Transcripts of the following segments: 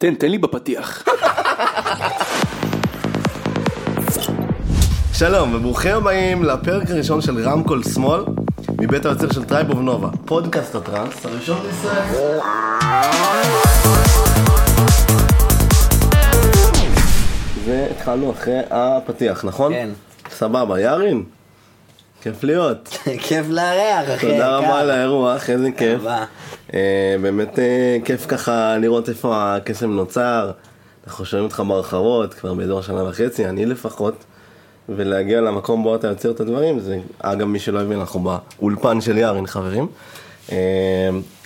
תן, תן לי בפתיח. שלום וברוכים הבאים לפרק הראשון של רמקול שמאל מבית היוצר של טרייב אוף נובה, פודקאסט הטראנס הראשון בישראל. והתחלנו אחרי הפתיח, נכון? כן. סבבה, יארין? כיף להיות. כיף לארח, אחי. תודה רבה. על האירוח, איזה כיף. אה, באמת אה, כיף ככה לראות איפה הקסם נוצר. אנחנו שומעים אותך ברחבות כבר באזור שנה וחצי, אני לפחות. ולהגיע למקום בו אתה יוצר את הדברים, זה, אגב מי שלא הבין, אנחנו באולפן של יארין חברים. אה,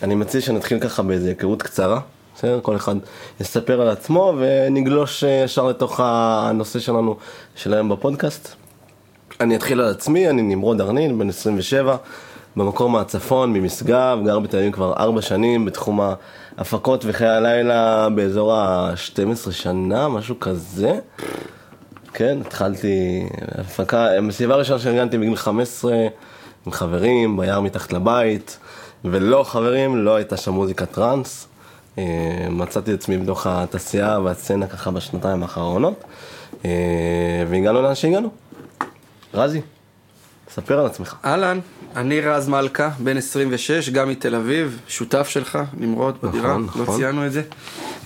אני מציע שנתחיל ככה באיזה היכרות קצרה, בסדר? כל אחד יספר על עצמו ונגלוש ישר לתוך הנושא שלנו של היום בפודקאסט. אני אתחיל על עצמי, אני נמרוד ארניל, בן 27, במקור מהצפון, ממשגב, גר בתל אביב כבר ארבע שנים בתחום ההפקות וחיי הלילה באזור ה-12 שנה, משהו כזה. כן, התחלתי, הפקה, מסיבה ראשונה שארגנתי בגיל 15 עם חברים, ביער מתחת לבית, ולא חברים, לא הייתה שם מוזיקה טראנס. אה, מצאתי את עצמי בתוך התעשייה והסצנה ככה בשנתיים האחרונות, אה, והגענו לאן שהגענו. רזי, ספר על עצמך. אהלן, אני רז מלכה, בן 26, גם מתל אביב, שותף שלך, נמרוד, בדירה, לא נכון. ציינו את זה.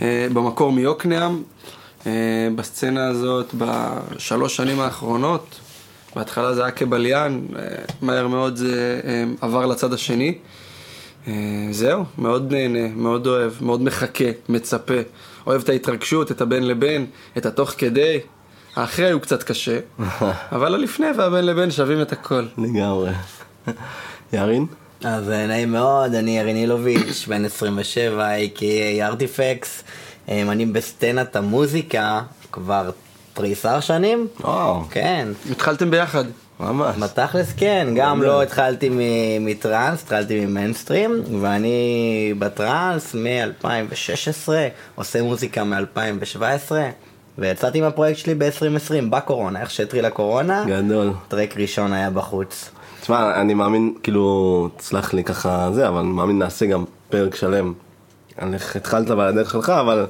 אה, במקור מיוקנעם, אה, בסצנה הזאת בשלוש שנים האחרונות, בהתחלה זה היה כבליין, אה, מהר מאוד זה עבר לצד השני. זהו, מאוד נהנה, מאוד אוהב, מאוד מחכה, מצפה. אוהב את ההתרגשות, את הבין לבין, את התוך כדי. האחרי הוא קצת קשה, אבל הלפני והבין לבין שווים את הכל. לגמרי. ירין? אז אה, נעים מאוד, אני ירין אילוביץ', בן 27, a.k.a ארטיפקס. אני בסצנת המוזיקה כבר תריסר שנים. וואו, כן. התחלתם ביחד. ממש. בתכלס כן, גם לא התחלתי מ- מטראנס, התחלתי ממיינסטרים, ואני בטראנס מ-2016, עושה מוזיקה מ-2017, ויצאתי עם הפרויקט שלי ב-2020, בקורונה, איך שהתחילה הקורונה, גדול. טרק ראשון היה בחוץ. תשמע, אני מאמין, כאילו, תסלח לי ככה זה, אבל אני מאמין נעשה גם פרק שלם על איך התחלת ועל הדרך שלך, אבל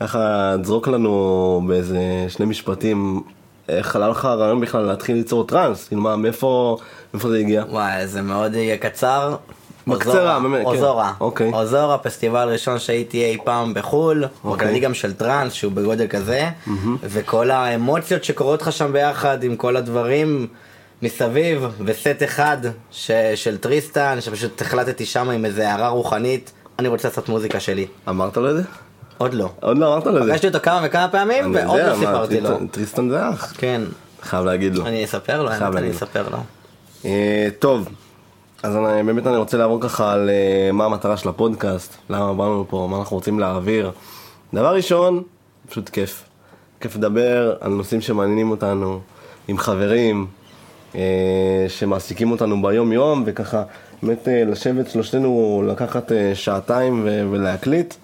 ככה תזרוק לנו באיזה שני משפטים, איך עלה לך הרעיון בכלל להתחיל ליצור טראנס? כאילו מה, מאיפה, מאיפה זה הגיע? וואי, זה מאוד יהיה קצר. בקצרה, באמת, כן. אוזורה. אוקיי. אוזורה, פסטיבל ראשון שהייתי אי פעם בחו"ל, אוקיי. בכללי גם של טראנס, שהוא בגודל כזה, וכל האמוציות שקורות לך שם ביחד עם כל הדברים מסביב, וסט אחד ש- של טריסטן, שפשוט החלטתי שם עם איזה הארה רוחנית, אני רוצה לעשות מוזיקה שלי. אמרת לו את זה? עוד לא. עוד לא אמרת לו את זה. פגשתי אותו כמה וכמה פעמים, אני ועוד לא סיפרתי לו. טריסטן- זה אח. כן, חייב להגיד לו. אני אספר לו, אני. אספר לו. אה, טוב, אז אני, באמת אני רוצה לעבור ככה על אה, מה המטרה של הפודקאסט, למה באנו לפה, מה אנחנו רוצים להעביר. דבר ראשון, פשוט כיף. כיף לדבר על נושאים שמעניינים אותנו, עם חברים, אה, שמעסיקים אותנו ביום יום, וככה באמת אה, לשבת שלושתנו, לקחת אה, שעתיים ו- ולהקליט,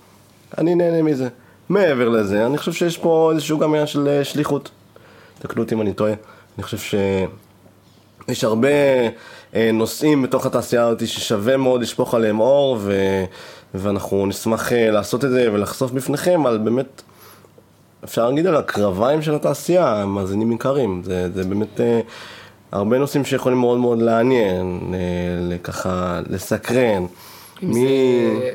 אני נהנה מזה. מעבר לזה, אני חושב שיש פה איזשהו גם עניין של אה, שליחות. תקנו אותי אם אני טועה. אני חושב ש... יש הרבה נושאים בתוך התעשייה הזאת ששווה מאוד לשפוך עליהם אור ו... ואנחנו נשמח אה, לעשות את זה ולחשוף בפניכם על באמת, אפשר להגיד על הקרביים של התעשייה, מאזינים עיקריים, זה, זה באמת אה, הרבה נושאים שיכולים מאוד מאוד לעניין, אה, ככה לסקרן. אם זה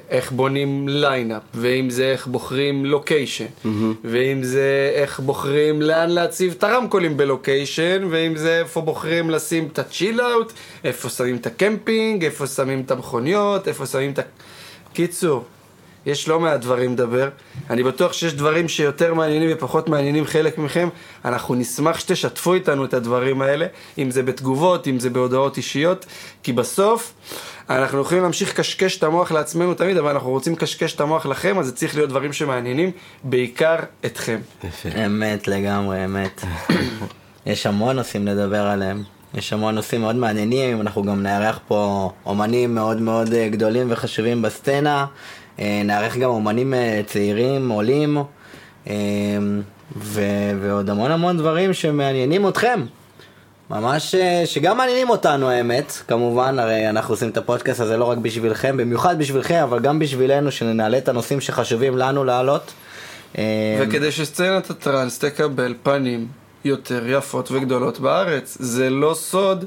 איך בונים ליינאפ, ואם זה איך בוחרים לוקיישן, ואם זה איך בוחרים לאן להציב את הרמקולים בלוקיישן, ואם זה איפה בוחרים לשים את הצ'יל אאוט, איפה שמים את הקמפינג, איפה שמים את המכוניות, איפה שמים את ה... קיצור, יש לא מעט דברים לדבר. אני בטוח שיש דברים שיותר מעניינים ופחות מעניינים חלק מכם. אנחנו נשמח שתשתפו איתנו את הדברים האלה, אם זה בתגובות, אם זה בהודעות אישיות, כי בסוף אנחנו יכולים להמשיך לקשקש את המוח לעצמנו תמיד, אבל אנחנו רוצים לקשקש את המוח לכם, אז זה צריך להיות דברים שמעניינים, בעיקר אתכם. אמת לגמרי, אמת. יש המון נושאים לדבר עליהם. יש המון נושאים מאוד מעניינים, אנחנו גם נארח פה אומנים מאוד מאוד אה, גדולים וחשובים בסצנה. אה, נארח גם אומנים אה, צעירים, עולים, אה, ו- ועוד המון המון דברים שמעניינים אתכם. ממש, שגם מעניינים אותנו האמת, כמובן, הרי אנחנו עושים את הפודקאסט הזה לא רק בשבילכם, במיוחד בשבילכם, אבל גם בשבילנו, שנעלה את הנושאים שחשובים לנו להעלות. וכדי שסצנת הטראנס תקבל פנים יותר יפות וגדולות בארץ. זה לא סוד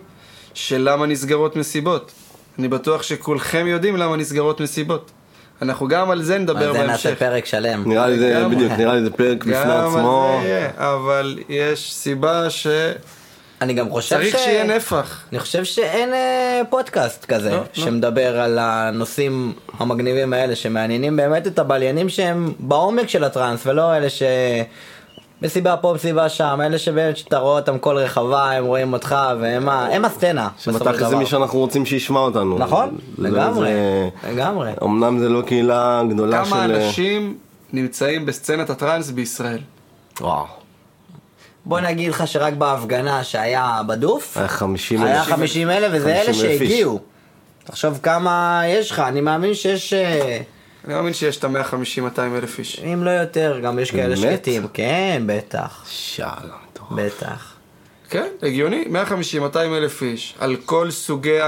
של למה נסגרות מסיבות. אני בטוח שכולכם יודעים למה נסגרות מסיבות. אנחנו גם על זה נדבר על זה נעשה בהמשך. פרק שלם. נראה לי זה. בדיוק, נראה לי זה פרק בפני גם על עצמו. זה יהיה, אבל יש סיבה שצריך אני גם חושב ש... שיהיה נפח. אני חושב שאין אה, פודקאסט כזה לא, לא. שמדבר על הנושאים המגניבים האלה שמעניינים באמת את הבליינים שהם בעומק של הטראנס ולא אלה ש... מסיבה פה מסיבה שם אלה שבאמת שאתה רואה אותם כל רחבה הם רואים אותך והם ה- הם הסצנה. שבתכל'ס זה. מי שאנחנו רוצים שישמע אותנו. נכון זה- לגמרי זה- לגמרי. אמנם זה לא קהילה גדולה של... כמה אנשים נמצאים בסצנת הטראנס בישראל? וואו. בוא נגיד לך שרק בהפגנה שהיה בדוף היה 50 היה אלף. 50 אלף וזה אלה 50,000 איש. שהגיעו. תחשוב כמה יש לך אני מאמין שיש. אה, אני מאמין שיש את ה-150-200 אלף איש. אם לא יותר, גם יש כאלה? שקטים. כן, בטח. שאלה, מטורף. בטח. כן, הגיוני, 150-200 אלף איש, על כל סוגי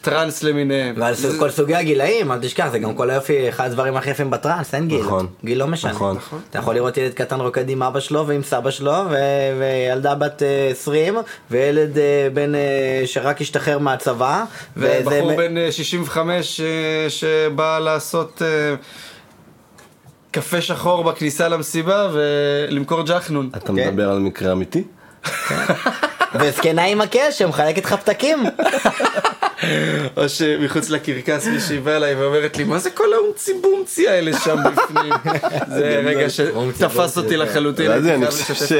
הטראנס למיניהם. ועל זה- כל סוגי הגילאים, אל תשכח, זה גם כל היופי, אחד הדברים הכי יפים בטראנס, אין גיל. נכון. גיל לא משנה. נכון. אתה יכול לראות ילד קטן רוקד עם אבא שלו ועם סבא שלו, ו- וילדה בת אה, 20, וילד אה, בן אה, שרק השתחרר מהצבא. וזה ובחור מ- בן אה, 65 אה, שבא לעשות אה, קפה שחור בכניסה למסיבה ולמכור ג'חנון. אתה כן. מדבר על מקרה אמיתי? וזקנה עם הקש שמחלקת לך פתקים. או שמחוץ לקרקס מישהי באה אליי ואומרת לי, מה זה כל האומצי בומצי האלה שם בפנים? זה רגע שתפס אותי לחלוטין. רזי, הייתי אני חושב.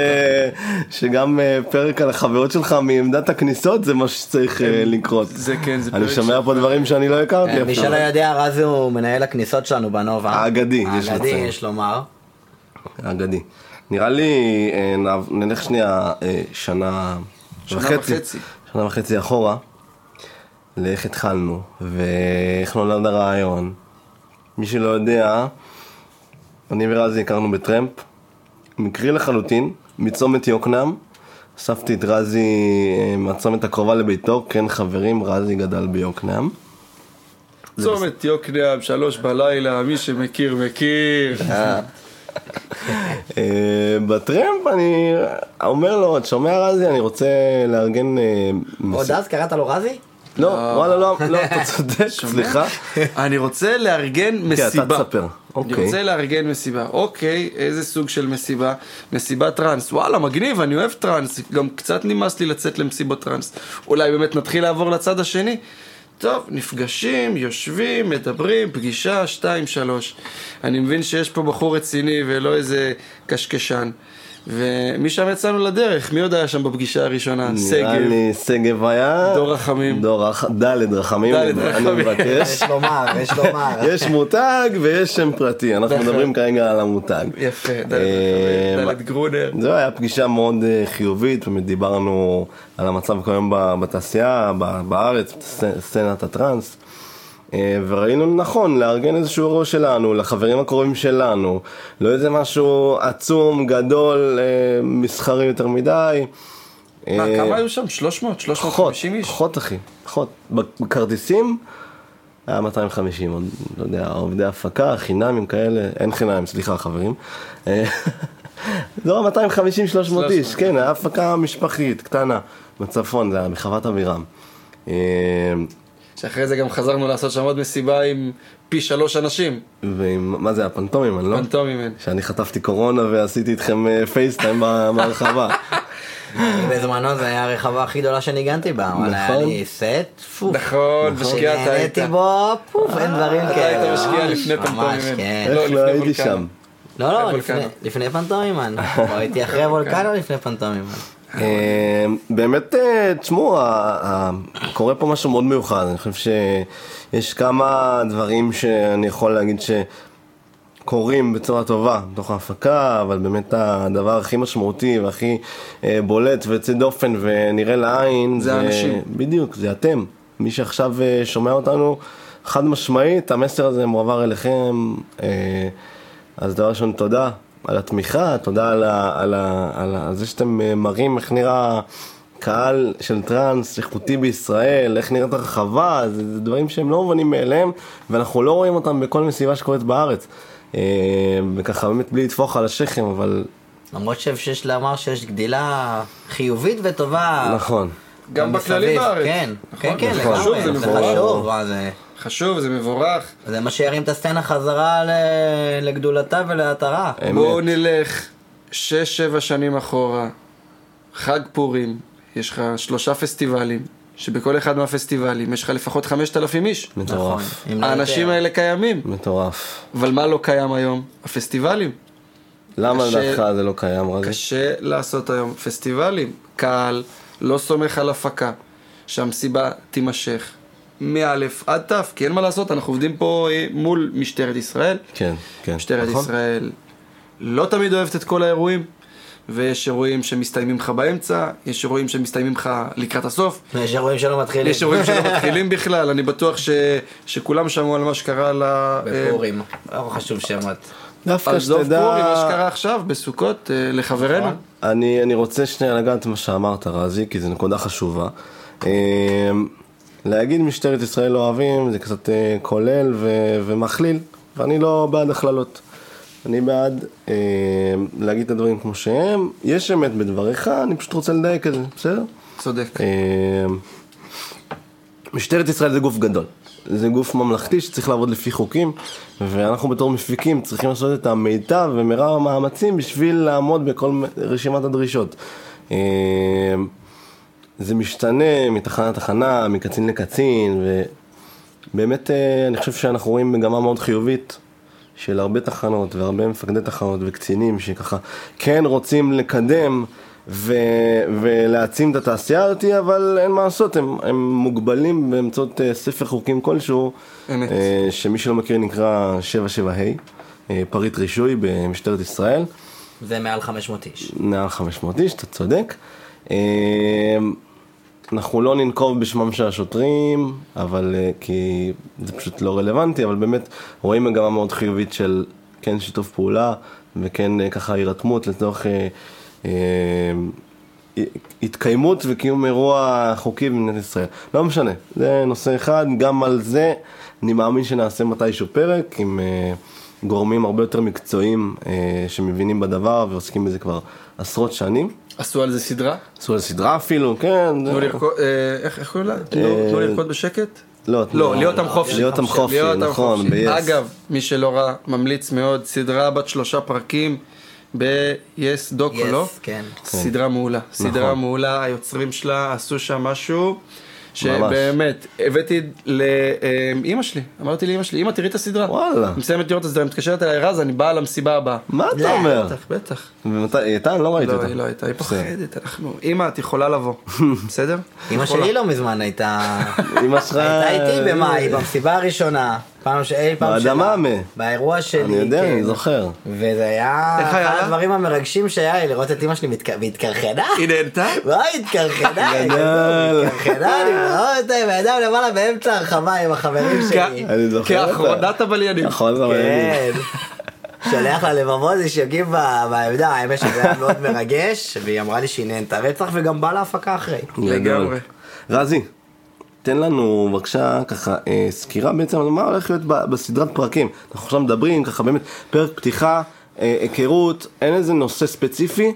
שגם אה, פרק על החברות שלך מעמדת הכניסות זה מה שצריך אה, לקרות. זה כן, זה אני פרק שומע פה דברים שאני לא הכרתי מי אפילו. שלא יודע, רזי הוא מנהל הכניסות שלנו בנובה. האגדי, יש האגדי, לומר. אגדי. נראה לי אה, נלך שנייה אה, שנה. וחצי. שנה וחצי אחורה. לאיך התחלנו, ואיך נולד הרעיון. מי שלא יודע, אני ורזי הכרנו בטרמפ, מקרי לחלוטין, מצומת יוקנעם. אספתי את רזי אה, מהצומת הקרובה לביתו, כן חברים, רזי גדל ביוקנעם. צומת יוקנעם, שלוש בלילה, מי שמכיר מכיר. אה, בטרמפ אני אומר לו, אתה שומע רזי, אני רוצה לארגן... אה, עוד אז קראת לו רזי? לא, וואלה, לא, לא, אתה צודק, סליחה. אני רוצה לארגן מסיבה. אתה תספר. אני אוקיי. רוצה לארגן מסיבה. אוקיי, איזה סוג של מסיבה? מסיבת טראנס. וואלה, מגניב, אני אוהב טראנס. גם קצת נמאס לי לצאת למסיבות טראנס. אולי באמת נתחיל לעבור לצד השני? טוב, נפגשים, יושבים, מדברים, פגישה, שתיים, שלוש. אני מבין שיש פה בחור רציני ולא איזה קשקשן. ומשם יצאנו לדרך, מי עוד היה שם בפגישה הראשונה? נראה שגב. לי שגב היה... דור רחמים. דור רח... ד' רחמים, ד' אני רחמים. מבקש. יש לומר, יש לומר. יש מותג ויש שם פרטי, אנחנו. מדברים כרגע על המותג. יפה, דלת אה, רחמים, דלת גרונר. זו הייתה פגישה מאוד אה, חיובית, באמת דיברנו על המצב כיום בתעשייה, בארץ, סצנת הטראנס. אה, וראינו נכון לארגן איזשהו אירוע שלנו, לחברים הקרובים שלנו, לא איזה משהו עצום, גדול, אה, מסחרי יותר מדי. מה, אה, כמה היו שם? 300? פחות, 350 איש? פחות אחי, פחות. בכרטיסים היה 250, עוד, לא יודע, עובדי הפקה, חינמים כאלה, אין חינמים, סליחה חברים. אה, לא, 250-300 איש, 300. כן, היה הפקה משפחית, קטנה, בצפון, זה היה בחוות אבירם. אה, שאחרי זה גם חזרנו לעשות שם עוד מסיבה עם פי שלוש אנשים. ועם, מה זה היה, פנטומימן, לא? פנטומימן. שאני חטפתי קורונה ועשיתי איתכם אה, פייסטיים ב- בהרחבה. בזמנו זה היה הרחבה הכי גדולה שניגנתי בה, אבל היה נכון. לי סט, פוף. נכון, משקיע אתה היית. שנהניתי בו, פוף, אין דברים אתה כאלה. היית משקיע ממש, לפני ממש, פנטומימן. כן. לא, איך לא לפני הייתי. שם? לא, לא, לפני פנטומימן. הייתי אחרי וולקנו לפני פנטומימן. אה, באמת, אה, תשמעו, קורה פה משהו מאוד מיוחד, אני חושב שיש כמה דברים שאני יכול להגיד שקורים בצורה טובה בתוך ההפקה, אבל באמת הדבר הכי משמעותי והכי אה, בולט ויוצא דופן ונראה לעין, זה האנשים. בדיוק, זה אתם. מי שעכשיו אה, שומע אותנו, חד משמעית, המסר הזה מועבר אליכם. אז דבר ראשון, תודה על התמיכה, תודה על, ה, על, ה, על, ה, על זה שאתם אה, מראים איך נראה קהל של טראנס איכותי בישראל, איך נראית הרחבה, זה, זה דברים שהם לא מובנים מאליהם, ואנחנו לא רואים אותם בכל מסיבה שקורית בארץ. אה, וככה באמת בלי לטפוח על השכם, אבל למרות שיש לומר שיש גדילה חיובית וטובה. נכון. גם בכללי. בארץ. כן, כן, כן, נכון. לגמרי. חשוב, זה זה מבורך. חשוב, מה זה... חשוב, זה מבורך. זה מה שירים את הסצנה חזרה ל- לגדולתה ולעטרה. בואו נלך שש, שבע שנים אחורה, חג פורים, יש לך שלושה פסטיבלים, שבכל אחד מהפסטיבלים יש לך לפחות חמשת אלפים איש. נכון. מטורף. לא האנשים. האלה קיימים, מטורף. אבל מה לא קיים היום? הפסטיבלים. למה לדעתך זה לא קיים, רזי? קשה לעשות היום פסטיבלים. קהל לא סומך על הפקה, שהמסיבה תימשך מא' עד ת', כי אין מה לעשות, אנחנו עובדים פה אה, מול משטרת ישראל. כן, כן. משטרת נכון? ישראל לא תמיד אוהבת את כל האירועים, ויש אירועים שמסתיימים לך באמצע, יש אירועים שמסתיימים לך לקראת הסוף, יש אירועים שלא מתחילים. יש אירועים שלא מתחילים בכלל, אני בטוח ש... שכולם שמעו על מה שקרה ל... בפורים. לא חשוב שמות. דווקא עזוב שתדע... פורים, מה שקרה עכשיו בסוכות אה, לחברנו. נכון. אני, אני רוצה שנייה לגעת במה שאמרת, רזי, כי זו נקודה חשובה. להגיד משטרת ישראל לא אוהבים זה קצת אה, כולל ו- ומכליל, ואני לא בעד הכללות. אני בעד אה, להגיד את הדברים כמו שהם. יש אמת בדבריך, אני פשוט רוצה לדייק את זה, בסדר? צודק. אה, משטרת ישראל זה גוף גדול. זה גוף ממלכתי שצריך לעבוד לפי חוקים, ואנחנו בתור מפיקים צריכים לעשות את המיטב ומרב המאמצים בשביל לעמוד בכל רשימת הדרישות. אה, זה משתנה מתחנה לתחנה, מקצין לקצין, ובאמת אה, אני חושב שאנחנו רואים מגמה מאוד חיובית של הרבה תחנות והרבה מפקדי תחנות וקצינים שככה כן רוצים לקדם ו- ולהעצים את התעשייה הזאת, אבל אין מה לעשות, הם, הם מוגבלים באמצעות אה, ספר חוקים כלשהו, אמת. אה, שמי שלא מכיר נקרא 77ה, אה, פריט רישוי במשטרת ישראל. זה מעל 500 איש. מעל 500 איש, אתה צודק. אה, אנחנו לא ננקוב בשמם של השוטרים, אבל אה, כי זה פשוט לא רלוונטי, אבל באמת רואים מגמה מאוד חיובית של כן שיתוף פעולה וכן אה, ככה הירתמות לצורך אה, אה, התקיימות וקיום אירוע חוקי במדינת ישראל. לא משנה, זה נושא אחד, גם על זה אני מאמין שנעשה מתישהו פרק עם גורמים הרבה יותר מקצועיים שמבינים בדבר ועוסקים בזה כבר עשרות שנים. עשו על זה סדרה? עשו על סדרה אפילו, כן. תנו לרקוד, אה, איך איך קוראים לה? תנו תנו לרקוד בשקט? לא, לא, להיות עם חופשי. להיות עם חופשי, נכון. ב-yes. אגב, מי שלא ראה, ממליץ מאוד, סדרה בת שלושה פרקים ב-yes דוקו, Yes, לא? כן. סדרה מעולה. סדרה מעולה, היוצרים שלה עשו שם משהו. שבאמת, הבאתי לאימא שלי, אמרתי לאימא שלי, אימא תראי את הסדרה. וואלה. אני מסיימת לראות את הסדרה, היא מתקשרת אליי, רז, אני באה למסיבה הבאה. מה אתה לא, אומר? בטח, בטח. ומתי, היא הייתה? אני לא ראיתי לא, אותה. היא לא הייתה, היא. פוחדת, אנחנו, אימא, את יכולה לבוא, בסדר? יכולה. שלי לא מזמן הייתה... אמא שלך... הייתה איתי במאי, במסיבה הראשונה. פעם שאי פעם שלה. באדמה, באירוע שלי. אני יודע, כן. אני זוכר. וזה היה איך היה אחד? הדברים המרגשים שהיה לי לראות את אמא שלי מתק- והתקרחנה. היא נהנתה? וואי, התקרחנה, גדול. התקרחנה, אני רואה אותה עם הידיים למעלה באמצע הרחבה עם החברים שלי. אני זוכר אותה. כאחרונת הבליינים. נכון, אבל כן. שולח לה לבבות שיוגעים ב- בעמדה, האמת שזה היה מאוד מרגש, והיא אמרה לי שהיא נהנתה רצח וגם באה להפקה אחרי. לגמרי. רזי, תן לנו בבקשה ככה אה, סקירה בעצם על מה הולך להיות בסדרת פרקים. אנחנו עכשיו מדברים ככה באמת פרק פתיחה, אה, היכרות, אין איזה נושא ספציפי.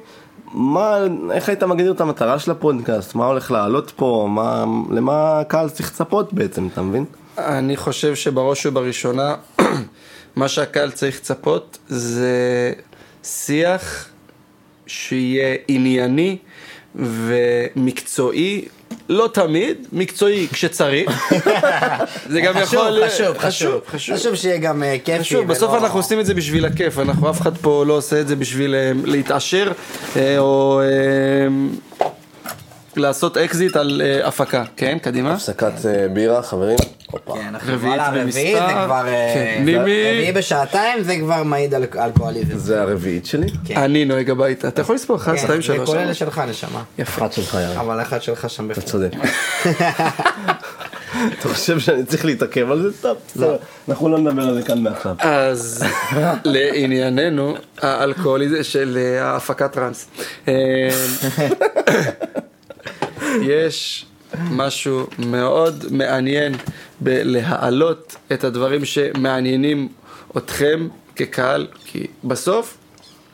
מה, איך היית מגדיר את המטרה של הפודקאסט? מה הולך לעלות פה? מה, למה הקהל צריך לצפות בעצם, אתה מבין? אני חושב שבראש ובראשונה, מה שהקהל צריך לצפות זה שיח שיהיה ענייני ומקצועי, לא תמיד, מקצועי כשצריך. זה גם חשוב, יכול... חשוב, חשוב, חשוב. חשוב שיהיה גם אה, כיפי. חשוב, בסוף אנחנו עושים את זה בשביל הכיף, אנחנו אף אחד פה לא עושה את זה בשביל אה, להתעשר אה, או לעשות אקזיט על הפקה, כן, קדימה. הפסקת בירה, חברים. כן, אנחנו רביעית וואלה, רביעי במספר. זה כבר... אה, כן. רביעי בשעתיים זה כבר מעיד על אלכוהוליזם. זה הרביעית שלי. כן. אני נוהג הביתה, אתה יכול לספור אחד, כן, שתיים, זה שלוש. כל אלה ארבע. שלך נשמה. יפה. אחת שלך יאללה. אבל אחד שלך שם אתה בפנים. צודק. אתה חושב שאני צריך להתעכב על זה? טוב, בסדר. אנחנו לא נדבר על זה כאן מעכשיו. אז לענייננו, האלכוהוליזם של אה, ההפקת טראנס. אה, יש משהו מאוד מעניין בלהעלות את הדברים שמעניינים אתכם כקהל, כי בסוף,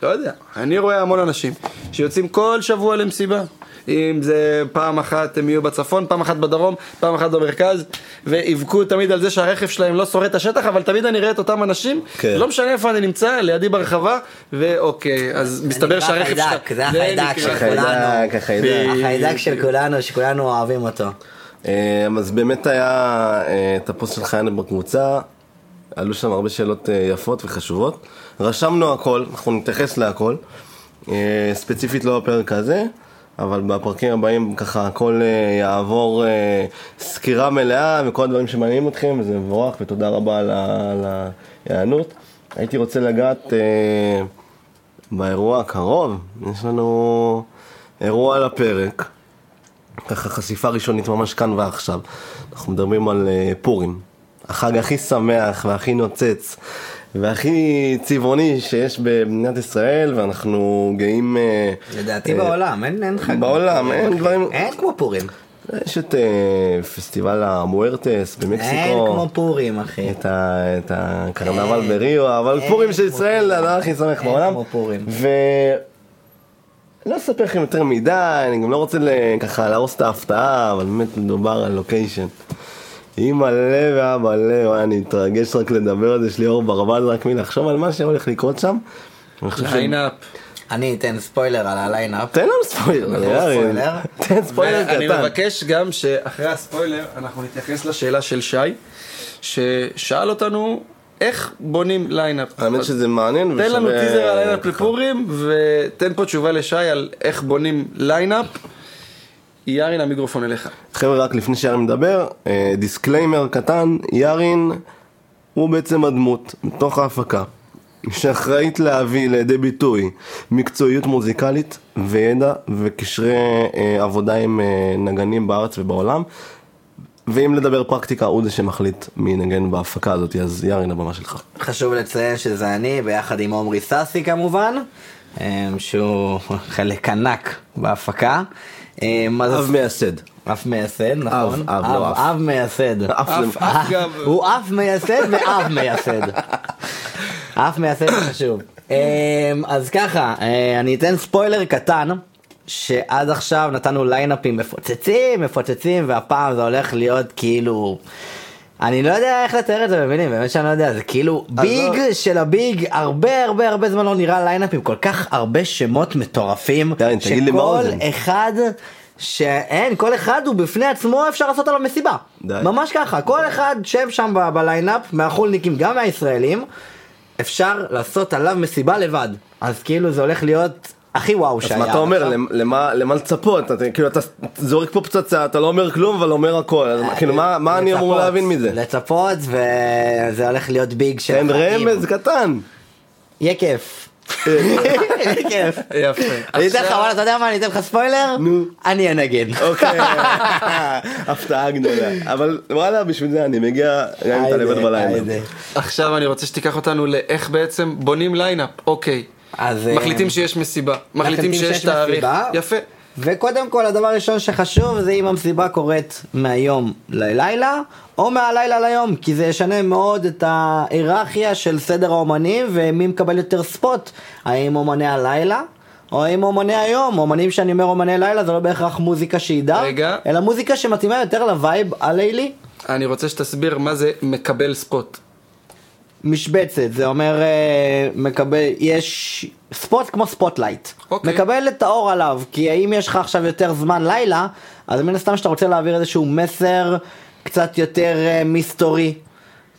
לא יודע, אני רואה המון אנשים שיוצאים כל שבוע למסיבה. אם זה פעם אחת הם יהיו בצפון, פעם אחת בדרום, פעם אחת במרכז, ויבכו תמיד על זה שהרכב שלהם לא שורד את השטח, אבל תמיד אני רואה את אותם אנשים, כן. לא משנה איפה אני נמצא, לידי ברחבה, ואוקיי, אז מסתבר שהרכב שלך... זה החיידק של חיידק. כולנו. החיידק, של כולנו, שכולנו אוהבים אותו. אה, אז באמת היה אה, את הפוסט של חיינה בקבוצה, עלו שם הרבה שאלות אה, יפות וחשובות. רשמנו הכל, אנחנו נתייחס להכל. אה, ספציפית לא בפרק הזה, אבל בפרקים הבאים ככה הכל אה, יעבור אה, סקירה מלאה וכל הדברים שמעניינים אתכם, וזה מבורך ותודה רבה על ההיענות. הייתי רוצה לגעת אה, באירוע הקרוב, יש לנו אירוע על הפרק. ככה חשיפה ראשונית ממש כאן ועכשיו. אנחנו מדברים על פורים. החג הכי שמח והכי נוצץ והכי צבעוני שיש במדינת ישראל ואנחנו גאים... אה, לדעתי אה, בעולם, אין אין חג. בעולם, אין דברים... אין כמו פורים. יש את אה, פסטיבל המוארטס במקסיקו. אין כמו פורים, אחי. את, ה, את הקרנבל בריו, אבל פורים של ישראל זה הדבר הכי שמח אין בעולם. כמו פורים. ו... לא אספר לכם יותר מדי, אני גם לא רוצה ככה להרוס את ההפתעה, אבל באמת מדובר על לוקיישן. אימא'לה ואבא'לה, וואי, אני מתרגש רק לדבר על זה, יש לי עור ברווז רק מלחשוב על מה שהולך לקרות שם. אני. ליינאפ. אני אתן ספוילר על הליינאפ. תן לנו ספוילר. תן ספוילר קטן. מבקש גם שאחרי הספוילר אנחנו נתייחס לשאלה של שי, ששאל אותנו איך בונים ליינאפ. האמת שזה מעניין. תן לנו טיזר על ליינאפ. לפורים, ותן פה תשובה לשי על איך בונים ליינאפ. יארין, המיקרופון אליך. חבר'ה, רק לפני שיארין מדבר, אה, דיסקליימר קטן, יארין הוא בעצם הדמות מתוך ההפקה, שאחראית להביא לידי ביטוי מקצועיות מוזיקלית וידע וקשרי אה, עבודה עם אה, נגנים בארץ ובעולם. ואם לדבר פרקטיקה, הוא זה שמחליט מי ינגן בהפקה הזאת, אז יארין הבמה שלך. חשוב לציין שזה אני, ביחד עם עומרי סאסי כמובן, אה, שהוא חלק ענק בהפקה. זה- אב מייסד. אב מייסד, נכון? אב, לא אף. אב מייסד. אף אף אף. הוא אף מייסד ואב מייסד. אף מייסד זה חשוב. אמ, אז ככה, אה, אני אתן ספוילר קטן, שעד עכשיו נתנו ליינאפים מפוצצים, מפוצצים, והפעם זה הולך להיות כאילו... אני לא יודע איך לתאר את זה במילים, באמת שאני לא יודע, זה כאילו big של ה big, הרבה הרבה הרבה זמן לא נראה ליינאפ עם כל כך הרבה שמות מטורפים, מה שכל. אחד, שאין, כל אחד הוא בפני עצמו אפשר לעשות עליו מסיבה, די. ממש ככה, כל אחד שם שם ב- בליינאפ, מהחולניקים, גם מהישראלים, אפשר לעשות עליו מסיבה לבד, אז כאילו זה הולך להיות הכי וואו אז שהיה. מה אתה אומר, למה למה לצפות? אתה- כאילו אתה זורק פה פצצה, אתה לא אומר כלום אבל אומר הכל, אז כאילו מה- מה אני אמור להבין מזה? לצפות, וזה הולך להיות ביג של תן החיים. רמז קטן. יהיה כיף. כיף. יפה. אני אתן לך, וואלה, אתה יודע מה, אני אתן לך ספוילר? נו. אני אנגן. אוקיי, הפתעה גדולה. אבל וואלה, בשביל זה אני מגיע גם אם אתה לבד בלילה. עכשיו אני רוצה שתיקח אותנו לאיך בעצם בונים ליינאפ. אוקיי. אז, אה, מחליטים שיש מסיבה. מחליטים שיש תאריך. יפה. וקודם כל הדבר הראשון שחשוב זה אם המסיבה קורית מהיום ללילה או מהלילה ליום כי זה ישנה מאוד את ההיררכיה של סדר האומנים ומי מקבל יותר spot האם אומני הלילה או האם אומני היום אומנים שאני אומר אומני לילה זה לא בהכרח מוזיקה שהיא darker. אלא מוזיקה שמתאימה יותר ל vibe הלילי אני רוצה שתסביר מה זה מקבל spot. משבצת, זה אומר אה, מקבל, יש spot כמו spotlight. אוקיי. מקבל את האור עליו, כי האם יש לך עכשיו יותר זמן לילה, אז מן הסתם שאתה רוצה להעביר איזשהו מסר קצת יותר אה, מסתורי,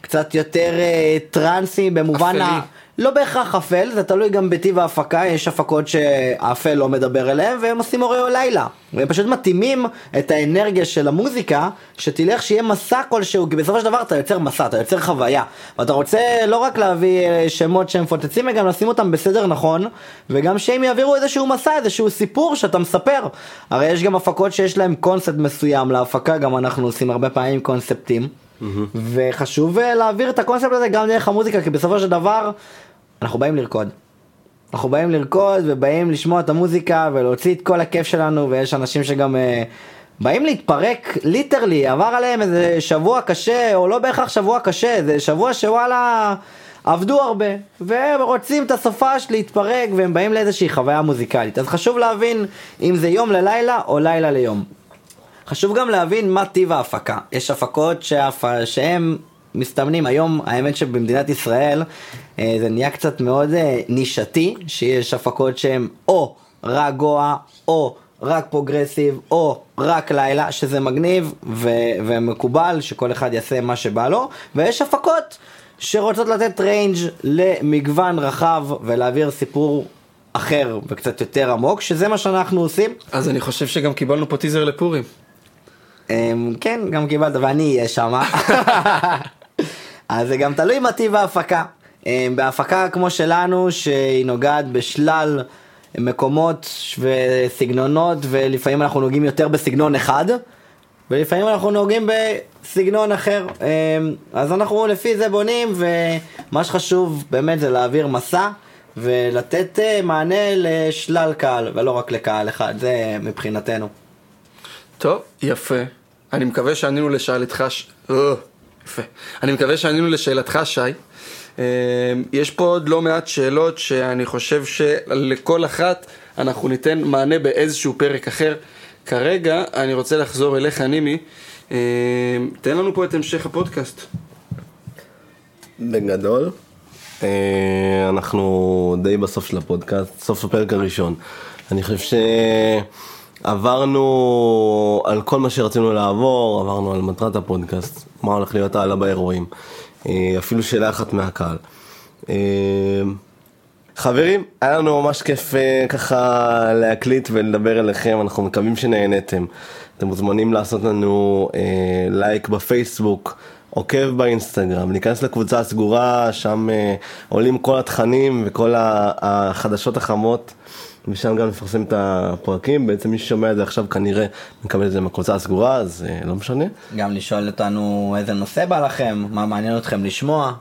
קצת יותר אה, טרנסי במובן אפלי. ה... לא בהכרח אפל, זה תלוי גם בטיב ההפקה, יש הפקות שהאפל לא מדבר אליהם והם עושים אוריו לילה. והם פשוט מתאימים את האנרגיה של המוזיקה, שתלך שיהיה מסע כלשהו, כי בסופו של דבר אתה יוצר מסע, אתה יוצר חוויה. ואתה רוצה לא רק להביא אה, שמות שהם מפוצצים, גם לשים אותם בסדר נכון, וגם שהם יעבירו איזשהו מסע, איזשהו סיפור שאתה מספר. הרי יש גם הפקות שיש להם קונספט מסוים להפקה, גם אנחנו עושים הרבה פעמים קונספטים. וחשוב אה, להעביר את הקונספט הזה גם דרך המוזיקה, כי בסופו של דבר אנחנו באים לרקוד. אנחנו באים לרקוד ובאים לשמוע את המוזיקה ולהוציא את כל הכיף שלנו ויש אנשים שגם אה, באים להתפרק ליטרלי עבר עליהם איזה שבוע קשה או לא בהכרח שבוע קשה זה שבוע שוואלה עבדו הרבה, והם רוצים את הסופש להתפרק, והם באים לאיזושהי חוויה מוזיקלית. אז חשוב להבין אם זה יום ללילה או לילה ליום. חשוב גם להבין מה טיב ההפקה. יש הפקות שהפ... שהם מסתמנים היום, האמת שבמדינת ישראל אה, זה נהיה קצת מאוד אה, נישתי, שיש הפקות שהן או רק גואה, או רק progressive, או רק לילה, שזה מגניב ו- ומקובל שכל אחד יעשה מה שבא לו, ויש הפקות שרוצות לתת range למגוון רחב ולהעביר סיפור אחר וקצת יותר עמוק, שזה מה שאנחנו עושים. אז אני חושב שגם קיבלנו פה טיזר לפורים. אמ, כן, גם קיבלת, ואני אהיה שם. אז זה גם תלוי מה טיב ההפקה. אמ, בהפקה כמו שלנו, שהיא נוגעת בשלל מקומות וסגנונות, ולפעמים אנחנו נוגעים יותר בסגנון אחד, ולפעמים אנחנו נוגעים בסגנון אחר. אמ, אז אנחנו לפי זה בונים, ומה שחשוב באמת זה להעביר מסע. ולתת אה, מענה לשלל קהל, ולא רק לקהל אחד, זה מבחינתנו. טוב, יפה. אני מקווה שענינו לשאלתך, ש... אה, יפה. אני מקווה שענינו לשאלתך, שי. אה, יש פה עוד לא מעט שאלות שאני חושב שלכל אחת אנחנו ניתן מענה באיזשהו פרק אחר. כרגע אני רוצה לחזור אליך, נימי. אה, תן לנו פה את המשך הפודקאסט. בגדול, אנחנו די בסוף של הפודקאסט, סוף הפרק הראשון. אני חושב שעברנו על כל מה שרצינו לעבור, עברנו על מטרת הפודקאסט, מה הולך להיות הלאה באירועים. אה, אפילו שאלה אחת מהקהל. אה, חברים, היה לנו ממש כיף ככה להקליט ולדבר אליכם, אנחנו מקווים שנהנתם. אתם מוזמנים לעשות לנו לייק בפייסבוק. עוקב באינסטגרם, להיכנס לקבוצה הסגורה, שם אה, עולים כל התכנים וכל החדשות החמות, ושם גם נפרסם את הפרקים, בעצם מי ששומע את זה עכשיו כנראה מקבל את זה מהקבוצה הסגורה, אז אה, לא משנה. גם לשאול אותנו איזה נושא בא לכם, מה מעניין אתכם לשמוע.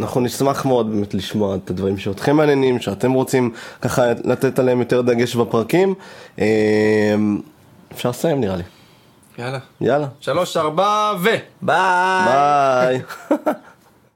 אנחנו נשמח מאוד באמת לשמוע את הדברים שאתכם מעניינים, שאתם רוצים ככה לתת עליהם יותר דגש בפרקים. אה, אפשר לסיים נראה לי. יאללה. יאללה. שלוש, ארבע, ו... ביי! ביי.